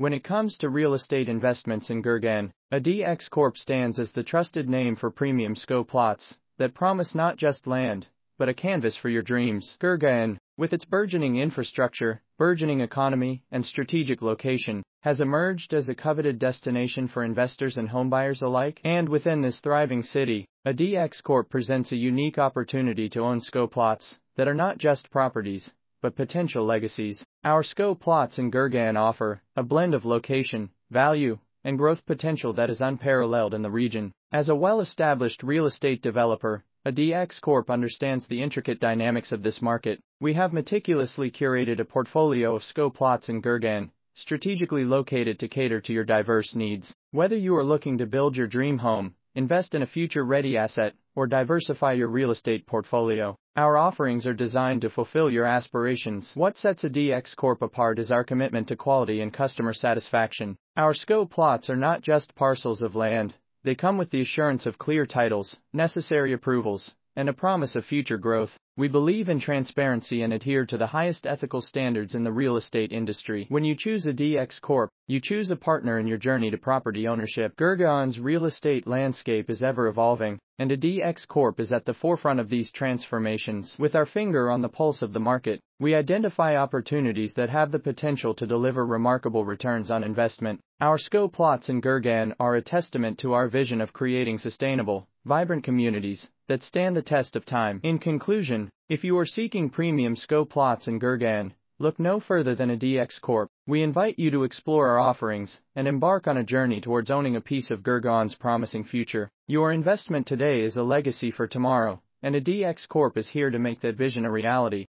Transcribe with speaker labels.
Speaker 1: When it comes to real estate investments in Gurgaon, ADX Corp stands as the trusted name for premium SCO plots that promise not just land, but a canvas for your dreams. Gurgaon, with its burgeoning infrastructure, burgeoning economy, and strategic location, has emerged as a coveted destination for investors and homebuyers alike. And within this thriving city, ADX Corp presents a unique opportunity to own SCO plots that are not just properties, but potential legacies. Our SCO plots in Gurgaon offer a blend of location, value, and growth potential that is unparalleled in the region. As a well-established real estate developer, ADX Corp understands the intricate dynamics of this market. We have meticulously curated a portfolio of SCO plots in Gurgaon, strategically located to cater to your diverse needs. Whether you are looking to build your dream home, invest in a future-ready asset, or diversify your real estate portfolio, our offerings are designed to fulfill your aspirations. What sets ADX Corp apart is our commitment to quality and customer satisfaction. Our SCO plots are not just parcels of land, they come with the assurance of clear titles, necessary approvals, and a promise of future growth. We believe in transparency and adhere to the highest ethical standards in the real estate industry. When you choose ADX Corp, you choose a partner in your journey to property ownership. Gurgaon's real estate landscape is ever evolving, and ADX Corp is at the forefront of these transformations. With our finger on the pulse of the market, we identify opportunities that have the potential to deliver remarkable returns on investment. Our SCO plots in Gurgaon are a testament to our vision of creating sustainable, vibrant communities that stand the test of time. In conclusion, if you are seeking premium SCO plots in Gurgaon, look no further than ADX Corp. We invite you to explore our offerings and embark on a journey towards owning a piece of Gurgaon's promising future. Your investment today is a legacy for tomorrow, and ADX Corp is here to make that vision a reality.